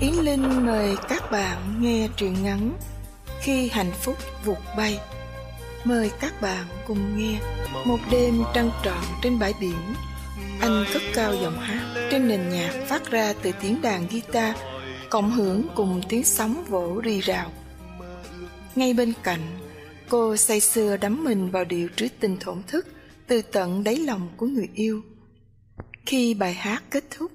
Yến Linh mời các bạn nghe truyện ngắn Khi hạnh phúc vụt bay. Mời các bạn cùng nghe Một đêm trăng trọn trên bãi biển. Anh cất cao giọng hát. Trên nền nhạc phát ra từ tiếng đàn guitar, Cộng hưởng cùng tiếng sóng vỗ rì rào. Ngay bên cạnh, Cô say sưa đắm mình vào điệu trữ tình thổn thức, Từ tận đáy lòng của người yêu. Khi bài hát kết thúc,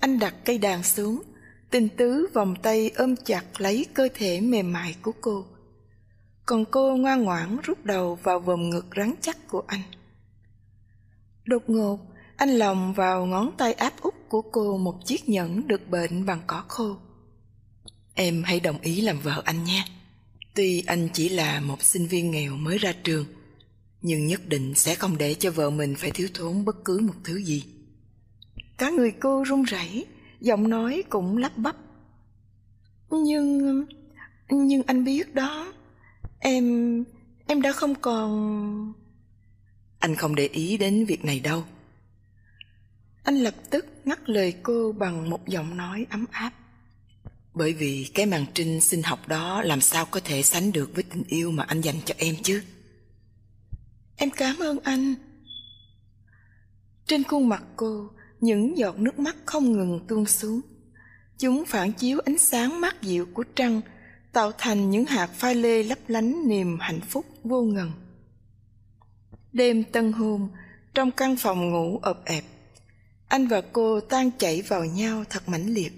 Anh đặt cây đàn xuống Tình tứ vòng tay ôm chặt lấy cơ thể mềm mại của cô. Còn cô ngoan ngoãn rút đầu vào vòng ngực rắn chắc của anh. Đột ngột, Anh lòng vào ngón tay áp út của cô một chiếc nhẫn được bệnh bằng cỏ khô. Em hãy đồng ý làm vợ anh nha Tuy anh chỉ là một sinh viên nghèo mới ra trường, Nhưng nhất định sẽ không để cho vợ mình phải thiếu thốn bất cứ một thứ gì. Cả người cô run rẩy giọng nói cũng lắp bắp. Nhưng nhưng anh biết đó, em em đã không còn anh không để ý đến việc này đâu. Anh lập tức ngắt lời cô bằng một giọng nói ấm áp. Bởi vì cái màn trinh sinh học đó làm sao có thể sánh được với tình yêu mà anh dành cho em chứ? Em cảm ơn anh. Trên khuôn mặt cô những giọt nước mắt không ngừng tuôn xuống. Chúng phản chiếu ánh sáng mát dịu của trăng, tạo thành những hạt pha lê lấp lánh niềm hạnh phúc vô ngần. Đêm tân hôn, trong căn phòng ngủ ộp ẹp, anh và cô tan chảy vào nhau thật mãnh liệt.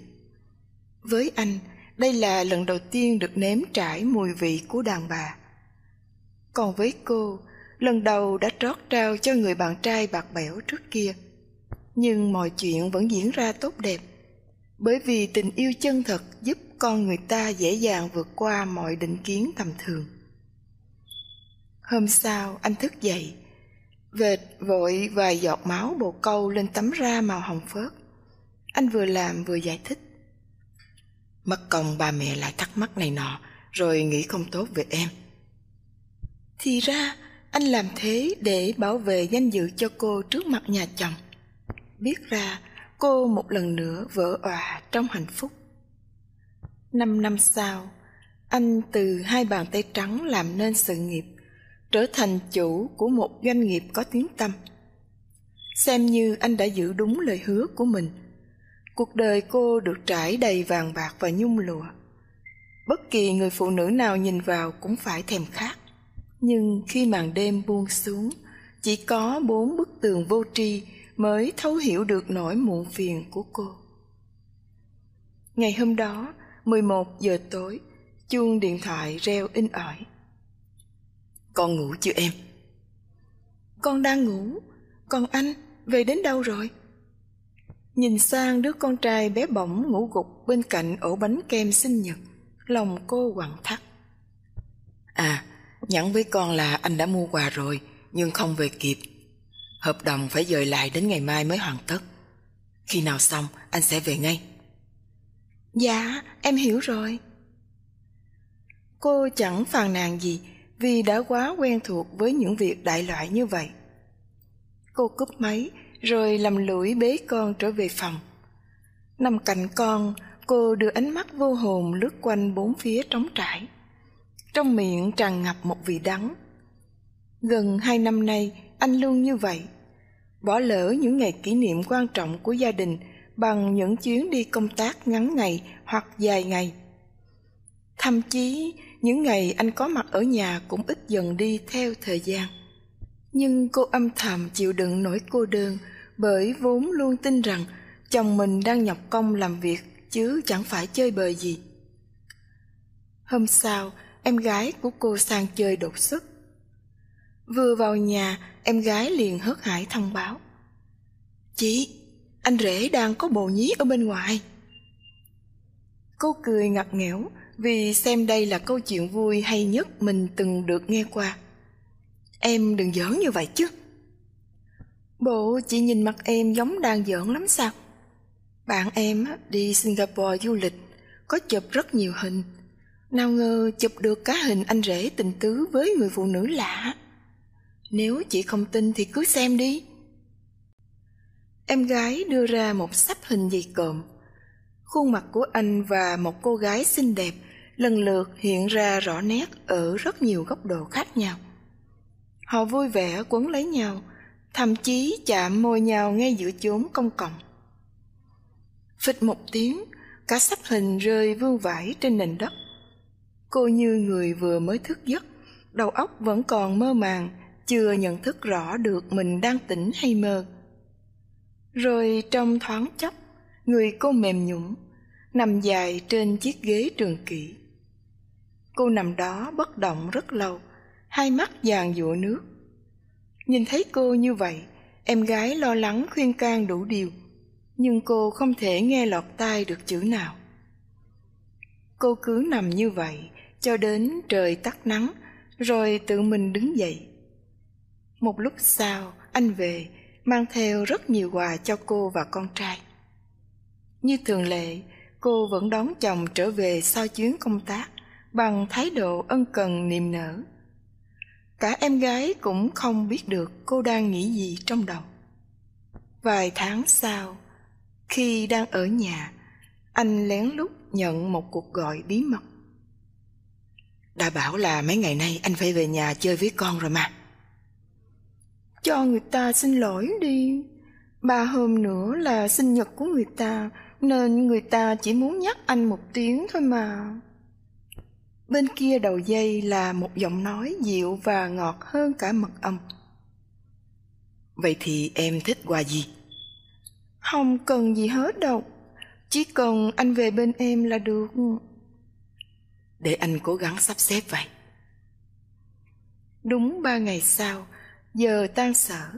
Với anh, đây là lần đầu tiên được nếm trải mùi vị của đàn bà. Còn với cô, lần đầu đã trót trao cho người bạn trai bạc bẽo trước kia nhưng mọi chuyện vẫn diễn ra tốt đẹp. Bởi vì tình yêu chân thật giúp con người ta dễ dàng vượt qua mọi định kiến tầm thường. Hôm sau, anh thức dậy, vệt vội vài giọt máu bồ câu lên tấm da màu hồng phớt. Anh vừa làm vừa giải thích. Mất công ba mẹ lại thắc mắc này nọ, rồi nghĩ không tốt về em. Thì ra, anh làm thế để bảo vệ danh dự cho cô trước mặt nhà chồng biết ra cô một lần nữa vỡ òa trong hạnh phúc. Năm năm sau, anh từ hai bàn tay trắng làm nên sự nghiệp, trở thành chủ của một doanh nghiệp có tiếng tăm. Xem như anh đã giữ đúng lời hứa của mình. Cuộc đời cô được trải đầy vàng bạc và nhung lụa. Bất kỳ người phụ nữ nào nhìn vào cũng phải thèm khát. Nhưng khi màn đêm buông xuống, chỉ có bốn bức tường vô tri mới thấu hiểu được nỗi muộn phiền của cô. Ngày hôm đó, 11 giờ tối, chuông điện thoại reo in ỏi. Con ngủ chưa em? Con đang ngủ, còn anh về đến đâu rồi? Nhìn sang đứa con trai bé bỏng ngủ gục bên cạnh ổ bánh kem sinh nhật, lòng cô quặn thắt. À, nhắn với con là anh đã mua quà rồi, nhưng không về kịp Hợp đồng phải dời lại đến ngày mai mới hoàn tất. Khi nào xong, anh sẽ về ngay. Dạ, em hiểu rồi. Cô chẳng phàn nàn gì vì đã quá quen thuộc với những việc đại loại như vậy. Cô cúp máy rồi lầm lũi bế con trở về phòng. Nằm cạnh con, cô đưa ánh mắt vô hồn lướt quanh bốn phía trống trải. Trong miệng tràn ngập một vị đắng. Gần hai năm nay, anh luôn như vậy. Bỏ lỡ những ngày kỷ niệm quan trọng của gia đình bằng những chuyến đi công tác ngắn ngày hoặc dài ngày. Thậm chí, những ngày anh có mặt ở nhà cũng ít dần đi theo thời gian. Nhưng cô âm thầm chịu đựng nỗi cô đơn bởi vốn luôn tin rằng chồng mình đang nhọc công làm việc chứ chẳng phải chơi bời gì. Hôm sau, em gái của cô sang chơi đột xuất. Vừa vào nhà, em gái liền hớt hải thông báo. Chị, anh rể đang có bồ nhí ở bên ngoài. Cô cười ngặt nghẽo vì xem đây là câu chuyện vui hay nhất mình từng được nghe qua. Em đừng giỡn như vậy chứ. Bộ chị nhìn mặt em giống đang giỡn lắm sao? Bạn em đi Singapore du lịch, có chụp rất nhiều hình. Nào ngờ chụp được cả hình anh rể tình tứ với người phụ nữ lạ. Nếu chị không tin thì cứ xem đi. Em gái đưa ra một sắp hình dày cộm. Khuôn mặt của anh và một cô gái xinh đẹp lần lượt hiện ra rõ nét ở rất nhiều góc độ khác nhau. Họ vui vẻ quấn lấy nhau, thậm chí chạm môi nhau ngay giữa chốn công cộng. Phịch một tiếng, cả sắp hình rơi vương vãi trên nền đất. Cô như người vừa mới thức giấc, đầu óc vẫn còn mơ màng, chưa nhận thức rõ được mình đang tỉnh hay mơ. Rồi trong thoáng chốc, người cô mềm nhũn, nằm dài trên chiếc ghế trường kỷ. Cô nằm đó bất động rất lâu, hai mắt vàng dụa nước. Nhìn thấy cô như vậy, em gái lo lắng khuyên can đủ điều, nhưng cô không thể nghe lọt tai được chữ nào. Cô cứ nằm như vậy cho đến trời tắt nắng, rồi tự mình đứng dậy. Một lúc sau, anh về, mang theo rất nhiều quà cho cô và con trai. Như thường lệ, cô vẫn đón chồng trở về sau chuyến công tác bằng thái độ ân cần niềm nở. Cả em gái cũng không biết được cô đang nghĩ gì trong đầu. Vài tháng sau, khi đang ở nhà, anh lén lút nhận một cuộc gọi bí mật. Đã bảo là mấy ngày nay anh phải về nhà chơi với con rồi mà. Cho người ta xin lỗi đi. Ba hôm nữa là sinh nhật của người ta, nên người ta chỉ muốn nhắc anh một tiếng thôi mà. Bên kia đầu dây là một giọng nói dịu và ngọt hơn cả mật ong. Vậy thì em thích quà gì? Không cần gì hết đâu. Chỉ cần anh về bên em là được. Để anh cố gắng sắp xếp vậy. Đúng ba ngày sau, giờ tan sở,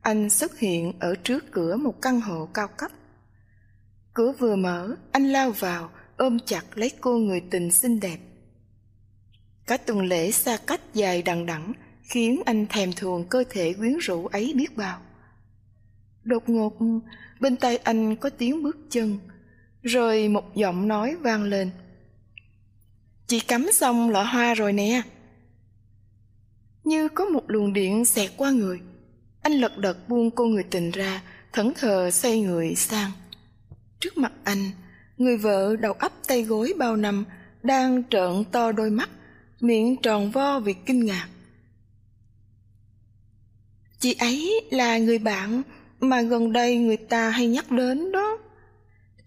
anh xuất hiện ở trước cửa một căn hộ cao cấp. Cửa vừa mở, anh lao vào, ôm chặt lấy cô người tình xinh đẹp. Cả tuần lễ xa cách dài đằng đẵng khiến anh thèm thuồng cơ thể quyến rũ ấy biết bao. Đột ngột, bên tai anh có tiếng bước chân, rồi một giọng nói vang lên. Chị cắm xong lọ hoa rồi nè. Như có một luồng điện xẹt qua người. Anh lật đật buông cô người tình ra, thẫn thờ xoay người sang. Trước mặt anh, người vợ đầu ấp tay gối bao năm đang trợn to đôi mắt, miệng tròn vo vì kinh ngạc. Chị ấy là người bạn mà gần đây người ta hay nhắc đến đó.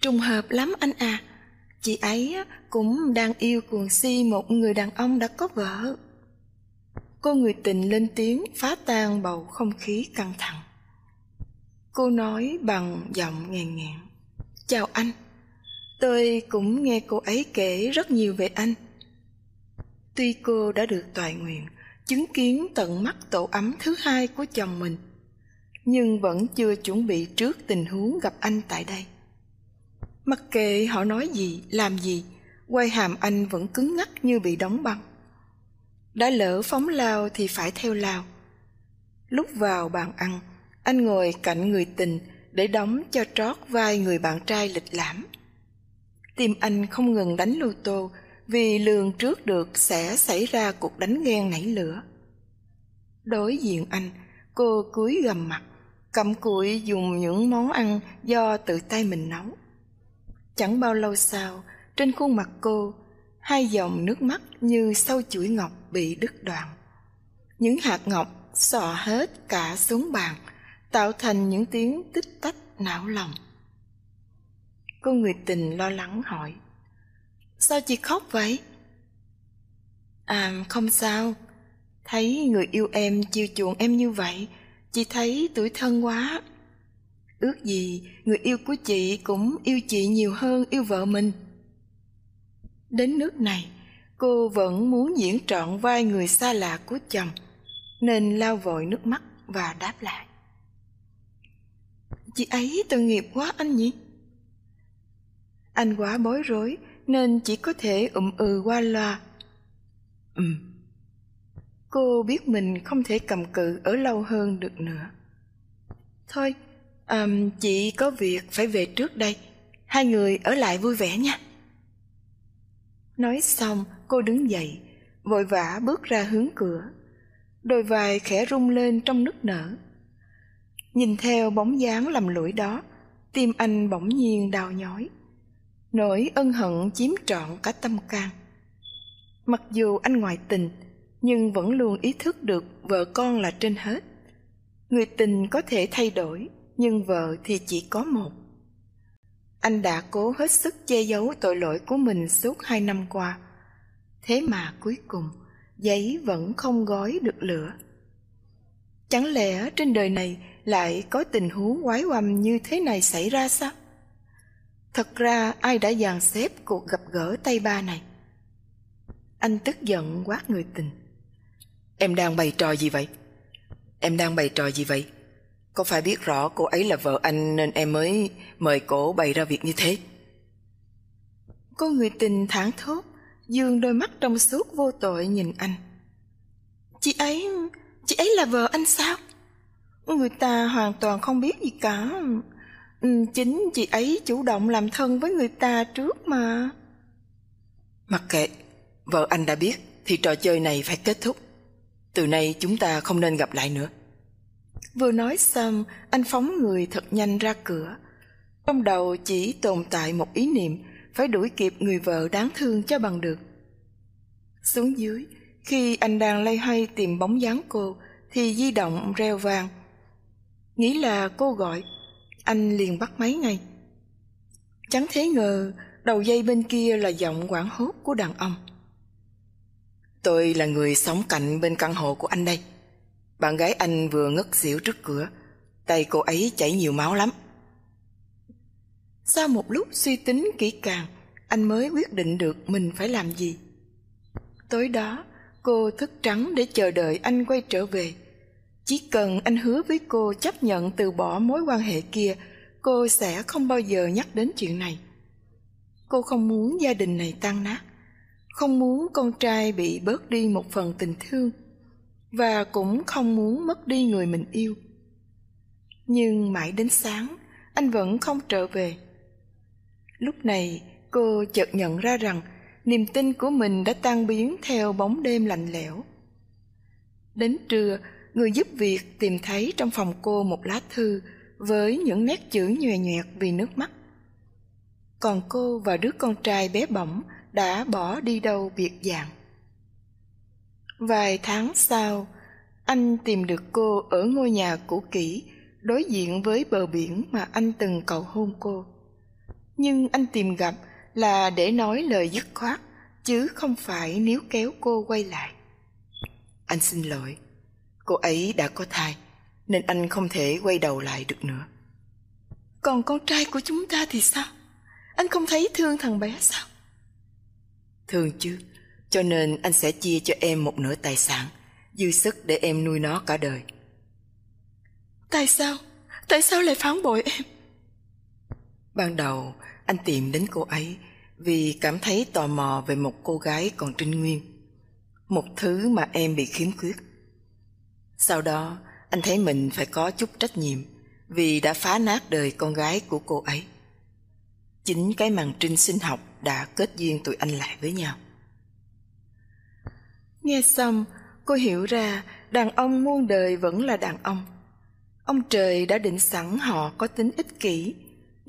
Trùng hợp lắm anh à, chị ấy cũng đang yêu cuồng si một người đàn ông đã có vợ. Cô người tình lên tiếng phá tan bầu không khí căng thẳng. Cô nói bằng giọng nghèn nghẹn. Chào anh, tôi cũng nghe cô ấy kể rất nhiều về anh. Tuy cô đã được toại nguyện, chứng kiến tận mắt tổ ấm thứ hai của chồng mình, nhưng vẫn chưa chuẩn bị trước tình huống gặp anh tại đây. Mặc kệ họ nói gì, làm gì, quay hàm anh vẫn cứng ngắc như bị đóng băng. Đã lỡ phóng lao thì phải theo lao. Lúc vào bàn ăn, anh ngồi cạnh người tình để đóng cho trót vai người bạn trai lịch lãm. Tim anh không ngừng đánh lô tô vì lường trước được sẽ xảy ra cuộc đánh ghen nảy lửa. Đối diện anh, cô cúi gầm mặt, cầm cụi dùng những món ăn do tự tay mình nấu. Chẳng bao lâu sau, trên khuôn mặt cô, hai dòng nước mắt như sâu chuỗi ngọc bị đứt đoạn. Những hạt ngọc xò hết cả xuống bàn, tạo thành những tiếng tích tách não lòng. Cô người tình lo lắng hỏi, Sao chị khóc vậy? À không sao, thấy người yêu em chiều chuộng em như vậy, chị thấy tuổi thân quá. Ước gì người yêu của chị cũng yêu chị nhiều hơn yêu vợ mình. Đến nước này, cô vẫn muốn diễn trọn vai người xa lạ của chồng, nên lao vội nước mắt và đáp lại. Chị ấy tội nghiệp quá anh nhỉ? Anh quá bối rối nên chỉ có thể ụm ừ qua loa. Ừ. Cô biết mình không thể cầm cự ở lâu hơn được nữa. Thôi, um, chị có việc phải về trước đây. Hai người ở lại vui vẻ nha. Nói xong, cô đứng dậy, vội vã bước ra hướng cửa. Đôi vai khẽ rung lên trong nức nở. Nhìn theo bóng dáng lầm lũi đó, tim anh bỗng nhiên đau nhói. Nỗi ân hận chiếm trọn cả tâm can Mặc dù anh ngoại tình Nhưng vẫn luôn ý thức được vợ con là trên hết Người tình có thể thay đổi Nhưng vợ thì chỉ có một Anh đã cố hết sức che giấu tội lỗi của mình suốt hai năm qua Thế mà cuối cùng Giấy vẫn không gói được lửa Chẳng lẽ trên đời này lại có tình huống quái quăm như thế này xảy ra sao? Thật ra ai đã dàn xếp cuộc gặp gỡ tay ba này? Anh tức giận quát người tình. Em đang bày trò gì vậy? Em đang bày trò gì vậy? Có phải biết rõ cô ấy là vợ anh nên em mới mời cổ bày ra việc như thế? Cô người tình thẳng thốt, dương đôi mắt trong suốt vô tội nhìn anh. Chị ấy, chị ấy là vợ anh sao? Người ta hoàn toàn không biết gì cả. Ừ, chính chị ấy chủ động làm thân với người ta trước mà. Mặc kệ, vợ anh đã biết thì trò chơi này phải kết thúc. Từ nay chúng ta không nên gặp lại nữa. Vừa nói xong, anh phóng người thật nhanh ra cửa. Trong đầu chỉ tồn tại một ý niệm phải đuổi kịp người vợ đáng thương cho bằng được. Xuống dưới, khi anh đang lay hoay tìm bóng dáng cô, thì di động reo vang. Nghĩ là cô gọi, anh liền bắt máy ngay. Chẳng thế ngờ, đầu dây bên kia là giọng quảng hốt của đàn ông. Tôi là người sống cạnh bên căn hộ của anh đây. Bạn gái anh vừa ngất xỉu trước cửa, tay cô ấy chảy nhiều máu lắm. Sau một lúc suy tính kỹ càng, anh mới quyết định được mình phải làm gì. Tối đó, cô thức trắng để chờ đợi anh quay trở về. Chỉ cần anh hứa với cô chấp nhận từ bỏ mối quan hệ kia, cô sẽ không bao giờ nhắc đến chuyện này. Cô không muốn gia đình này tan nát, không muốn con trai bị bớt đi một phần tình thương và cũng không muốn mất đi người mình yêu. Nhưng mãi đến sáng, anh vẫn không trở về. Lúc này, cô chợt nhận ra rằng niềm tin của mình đã tan biến theo bóng đêm lạnh lẽo. Đến trưa, người giúp việc tìm thấy trong phòng cô một lá thư với những nét chữ nhòe nhòe vì nước mắt. Còn cô và đứa con trai bé bỏng đã bỏ đi đâu biệt dạng. Vài tháng sau, anh tìm được cô ở ngôi nhà cũ kỹ đối diện với bờ biển mà anh từng cầu hôn cô. Nhưng anh tìm gặp là để nói lời dứt khoát, chứ không phải níu kéo cô quay lại. Anh xin lỗi, cô ấy đã có thai, nên anh không thể quay đầu lại được nữa. Còn con trai của chúng ta thì sao? Anh không thấy thương thằng bé sao? Thương chứ, cho nên anh sẽ chia cho em một nửa tài sản, dư sức để em nuôi nó cả đời. Tại sao? Tại sao lại phản bội em? Ban đầu anh tìm đến cô ấy vì cảm thấy tò mò về một cô gái còn trinh nguyên, một thứ mà em bị khiếm khuyết. Sau đó, anh thấy mình phải có chút trách nhiệm vì đã phá nát đời con gái của cô ấy. Chính cái màn trinh sinh học đã kết duyên tụi anh lại với nhau. Nghe xong, cô hiểu ra đàn ông muôn đời vẫn là đàn ông. Ông trời đã định sẵn họ có tính ích kỷ,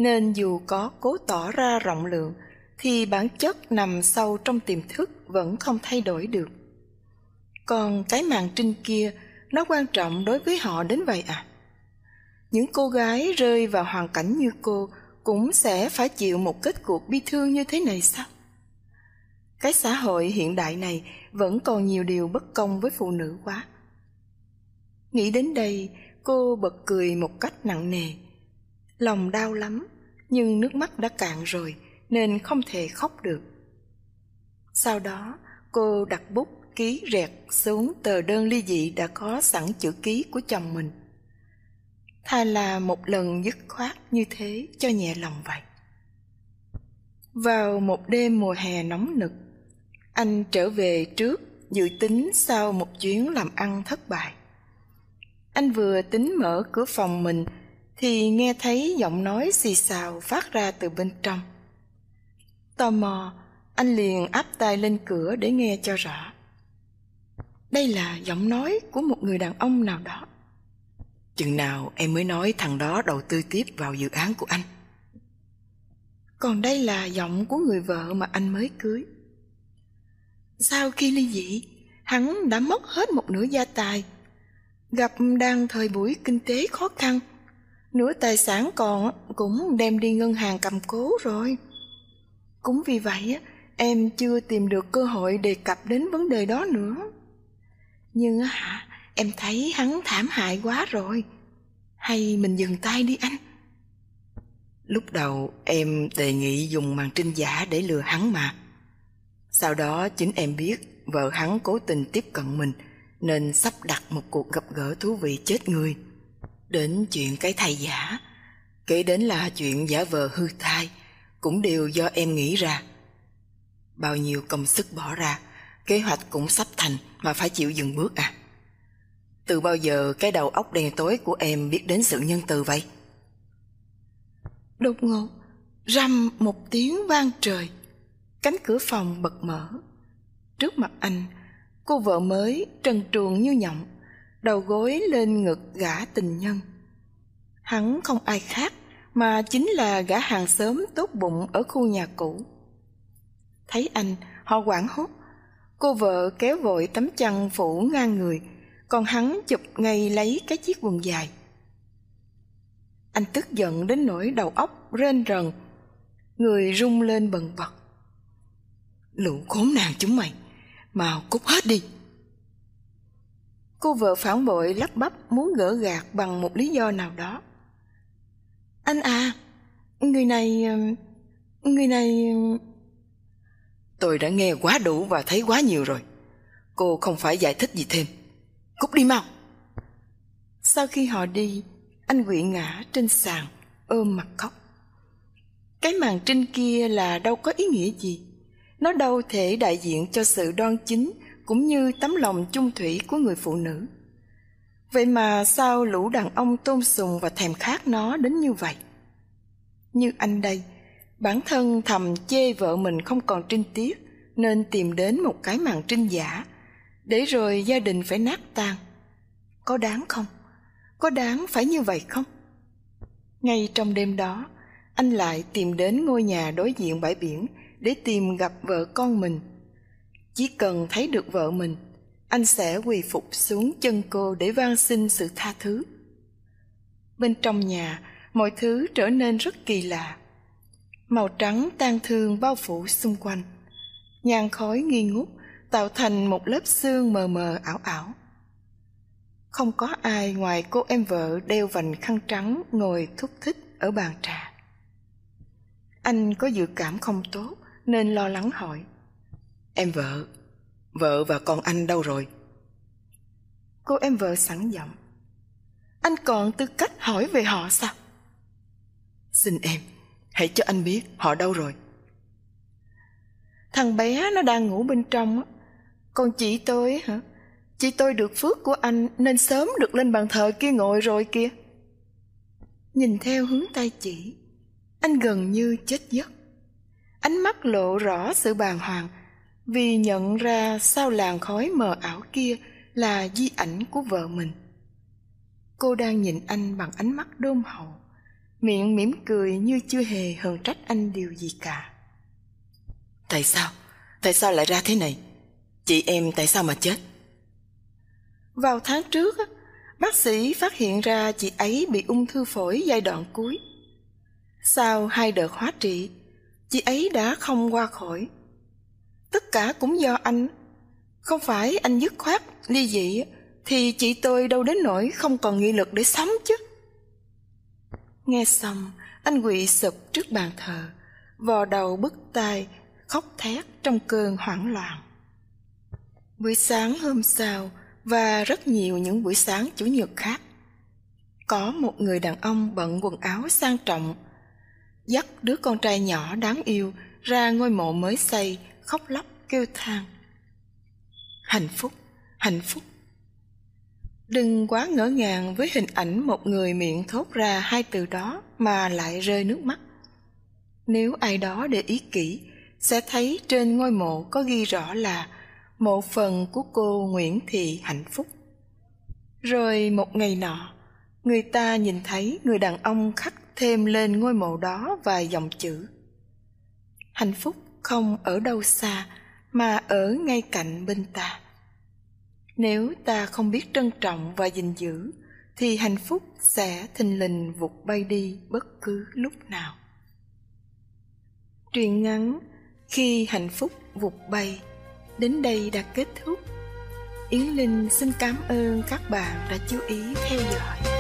nên dù có cố tỏ ra rộng lượng, thì bản chất nằm sâu trong tiềm thức vẫn không thay đổi được. Còn cái màn trinh kia, nó quan trọng đối với họ đến vậy à? Những cô gái rơi vào hoàn cảnh như cô cũng sẽ phải chịu một kết cuộc bi thương như thế này sao? Cái xã hội hiện đại này vẫn còn nhiều điều bất công với phụ nữ quá. Nghĩ đến đây, cô bật cười một cách nặng nề. Lòng đau lắm, nhưng nước mắt đã cạn rồi nên không thể khóc được. Sau đó, cô đặt bút ký rẹt xuống tờ đơn ly dị đã có sẵn chữ ký của chồng mình. Thà là một lần dứt khoát như thế cho nhẹ lòng vậy. Vào một đêm mùa hè nóng nực, anh trở về trước dự tính sau một chuyến làm ăn thất bại. Anh vừa tính mở cửa phòng mình thì nghe thấy giọng nói xì xào phát ra từ bên trong. Tò mò, anh liền áp tay lên cửa để nghe cho rõ. Đây là giọng nói của một người đàn ông nào đó. Chừng nào em mới nói thằng đó đầu tư tiếp vào dự án của anh? còn đây là giọng của người vợ mà anh mới cưới sau khi ly dị hắn đã mất hết một nửa gia tài gặp đang thời buổi kinh tế khó khăn nửa tài sản còn cũng đem đi ngân hàng cầm cố rồi. Cũng vì vậy em chưa tìm được cơ hội đề cập đến vấn đề đó nữa. Nhưng hả, em thấy hắn thảm hại quá rồi. Hay mình dừng tay đi anh? Lúc đầu em đề nghị dùng màn trinh giả để lừa hắn mà. Sau đó chính em biết vợ hắn cố tình tiếp cận mình, nên sắp đặt một cuộc gặp gỡ thú vị chết người đến chuyện cái thai giả. Kể đến là chuyện giả vờ hư thai, cũng đều do em nghĩ ra. Bao nhiêu công sức bỏ ra, kế hoạch cũng sắp thành mà phải chịu dừng bước à. Từ bao giờ cái đầu óc đen tối của em biết đến sự nhân từ vậy? Đột ngột rầm một tiếng vang trời, cánh cửa phòng bật mở. Trước mặt anh, cô vợ mới trần truồng như nhộng đầu gối lên ngực gã tình nhân. Hắn không ai khác mà chính là gã hàng xóm tốt bụng ở khu nhà cũ. Thấy anh, họ quảng hốt. Cô vợ kéo vội tấm chăn phủ ngang người, còn hắn chụp ngay lấy cái chiếc quần dài. Anh tức giận đến nỗi đầu óc rên rần, người rung lên bần bật. Lũ khốn nạn chúng mày, mau cút hết đi cô vợ phản bội lắp bắp muốn gỡ gạt bằng một lý do nào đó. Anh à người này người này tôi đã nghe quá đủ và thấy quá nhiều rồi. Cô không phải giải thích gì thêm. Cút đi mau. Sau khi họ đi, anh quỵ ngã trên sàn, ôm mặt khóc. Cái màn trinh kia là đâu có ý nghĩa gì. Nó đâu thể đại diện cho sự đoan chính cũng như tấm lòng chung thủy của người phụ nữ. Vậy mà sao lũ đàn ông tôn sùng và thèm khát nó đến như vậy? Như anh đây, bản thân thầm chê vợ mình không còn trinh tiết, nên tìm đến một cái màn trinh giả, để rồi gia đình phải nát tan. Có đáng không? Có đáng phải như vậy không? Ngay trong đêm đó, anh lại tìm đến ngôi nhà đối diện bãi biển để tìm gặp vợ con mình chỉ cần thấy được vợ mình, anh sẽ quỳ phục xuống chân cô để van xin sự tha thứ. Bên trong nhà, mọi thứ trở nên rất kỳ lạ. Màu trắng tan thương bao phủ xung quanh. Nhang khói nghi ngút, tạo thành một lớp xương mờ mờ ảo ảo. Không có ai ngoài cô em vợ đeo vành khăn trắng ngồi thúc thích ở bàn trà. Anh có dự cảm không tốt, nên lo lắng hỏi em vợ vợ và con anh đâu rồi? Cô em vợ sẵn giọng. Anh còn tư cách hỏi về họ sao? Xin em hãy cho anh biết họ đâu rồi. Thằng bé nó đang ngủ bên trong á. Còn chị tôi hả? Chị tôi được phước của anh nên sớm được lên bàn thờ kia ngồi rồi kìa. Nhìn theo hướng tay chỉ anh gần như chết giấc. Ánh mắt lộ rõ sự bàng hoàng vì nhận ra sau làn khói mờ ảo kia là di ảnh của vợ mình. Cô đang nhìn anh bằng ánh mắt đôn hậu miệng mỉm cười như chưa hề hờn trách anh điều gì cả. Tại sao? Tại sao lại ra thế này? Chị em tại sao mà chết? Vào tháng trước bác sĩ phát hiện ra chị ấy bị ung thư phổi giai đoạn cuối. Sau hai đợt hóa trị chị ấy đã không qua khỏi tất cả cũng do anh. Không phải anh dứt khoát, ly dị, thì chị tôi đâu đến nỗi không còn nghị lực để sống chứ. Nghe xong, anh quỵ sụp trước bàn thờ, vò đầu bứt tai, khóc thét trong cơn hoảng loạn. Buổi sáng hôm sau, và rất nhiều những buổi sáng chủ nhật khác, có một người đàn ông bận quần áo sang trọng, dắt đứa con trai nhỏ đáng yêu ra ngôi mộ mới xây khóc lóc, kêu than hạnh phúc hạnh phúc. Đừng quá ngỡ ngàng với hình ảnh một người miệng thốt ra hai từ đó mà lại rơi nước mắt. Nếu ai đó để ý kỹ, sẽ thấy trên ngôi mộ có ghi rõ là mộ phần của cô nguyễn thị hạnh phúc. Rồi một ngày nọ, người ta nhìn thấy người đàn ông khắc thêm lên ngôi mộ đó vài dòng chữ. Hạnh phúc không ở đâu xa, mà ở ngay cạnh bên ta. Nếu ta không biết trân trọng và gìn giữ, thì hạnh phúc sẽ thình lình vụt bay đi bất cứ lúc nào. Truyện ngắn khi hạnh phúc vụt bay đến đây đã kết thúc. Yến linh xin cảm ơn các bạn đã chú ý theo dõi.